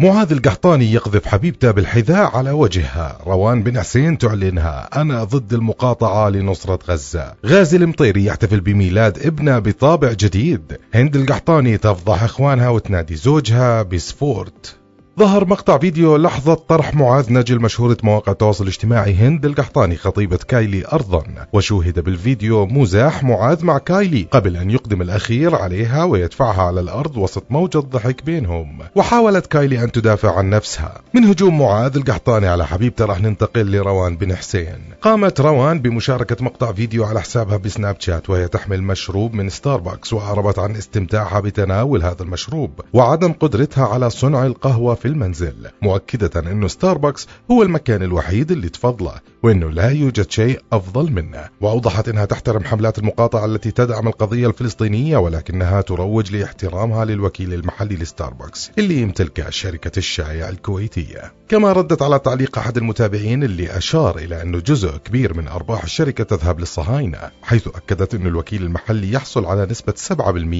معاذ القحطاني يقذف حبيبته بالحذاء على وجهها. روان بن حسين تعلنها. أنا ضد المقاطعة لنصرة غزة. غازي المطيري يحتفل بميلاد ابنه بطابع جديد. هند القحطاني تفضح إخوانها وتنادي زوجها بسفورت. ظهر مقطع فيديو لحظة طرح معاذ نجل مشهورة مواقع التواصل الاجتماعي هند القحطاني خطيبة كايلي أرضا وشوهد بالفيديو مزاح معاذ مع كايلي قبل أن يقدم الأخير عليها ويدفعها على الأرض وسط موجة ضحك بينهم. وحاولت كايلي أن تدافع عن نفسها. من هجوم معاذ القحطاني على حبيبته راح ننتقل لروان بن حسين. قامت روان بمشاركة مقطع فيديو على حسابها بسناب شات وهي تحمل مشروب من ستاربكس وأعربت عن استمتاعها بتناول هذا المشروب وعدم قدرتها على صنع القهوة في المنزل مؤكدة أنه ستاربكس هو المكان الوحيد اللي تفضله وأنه لا يوجد شيء أفضل منه. وأوضحت أنها تحترم حملات المقاطعة التي تدعم القضية الفلسطينية ولكنها تروج لاحترامها للوكيل المحلي لستاربكس اللي يمتلكه شركة الشاي الكويتية. كما ردت على تعليق أحد المتابعين اللي أشار إلى أنه جزء كبير من أرباح الشركة تذهب للصهاينة حيث أكدت أن الوكيل المحلي يحصل على نسبة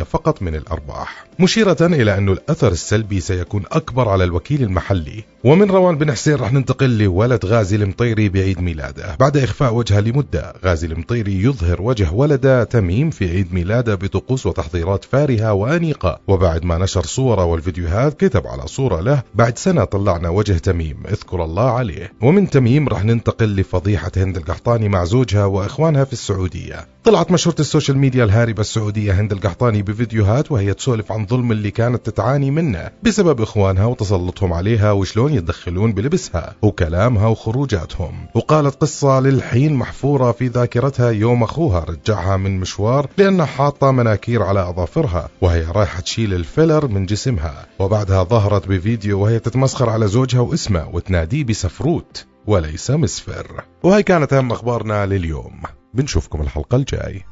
7% فقط من الأرباح. مشيرة إلى أن الأثر السلبي سيكون أكبر على الوكيل المحلي. ومن روان بن حسين رح ننتقل لولد غازي المطيري بعيد ميلاده. بعد إخفاء وجهه لمدة غازي المطيري يظهر وجه ولده تميم في عيد ميلاده بطقوس وتحضيرات فارهة وأنيقة. وبعد ما نشر صوره والفيديوهات كتب على صورة له. بعد سنة طلعنا وجه تميم اذكر الله عليه. ومن تميم رح ننتقل لفضيحة هند القحطاني مع زوجها وإخوانها في السعودية. طلعت مشهورة السوشيال ميديا الهاربة السعودية هند القحطاني بفيديوهات وهي تسولف عن ظلم اللي كانت تعاني منه بسبب إخوانها وتسلطهم عليها وشلون يتدخلون بلبسها وكلامها وخروجاتهم. وقالت قصة للحين محفورة في ذاكرتها يوم أخوها رجعها من مشوار لأنها حاطة مناكير على أظافرها وهي رايحة تشيل الفيلر من جسمها. وبعدها ظهرت بفيديو وهي تتمسخر على زوجها واسمه وتناديه بسفروت وليس مسفر. وهي كانت أهم أخبارنا لليوم. بنشوفكم الحلقة الجاي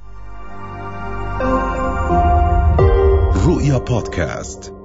رؤيا بودكاست.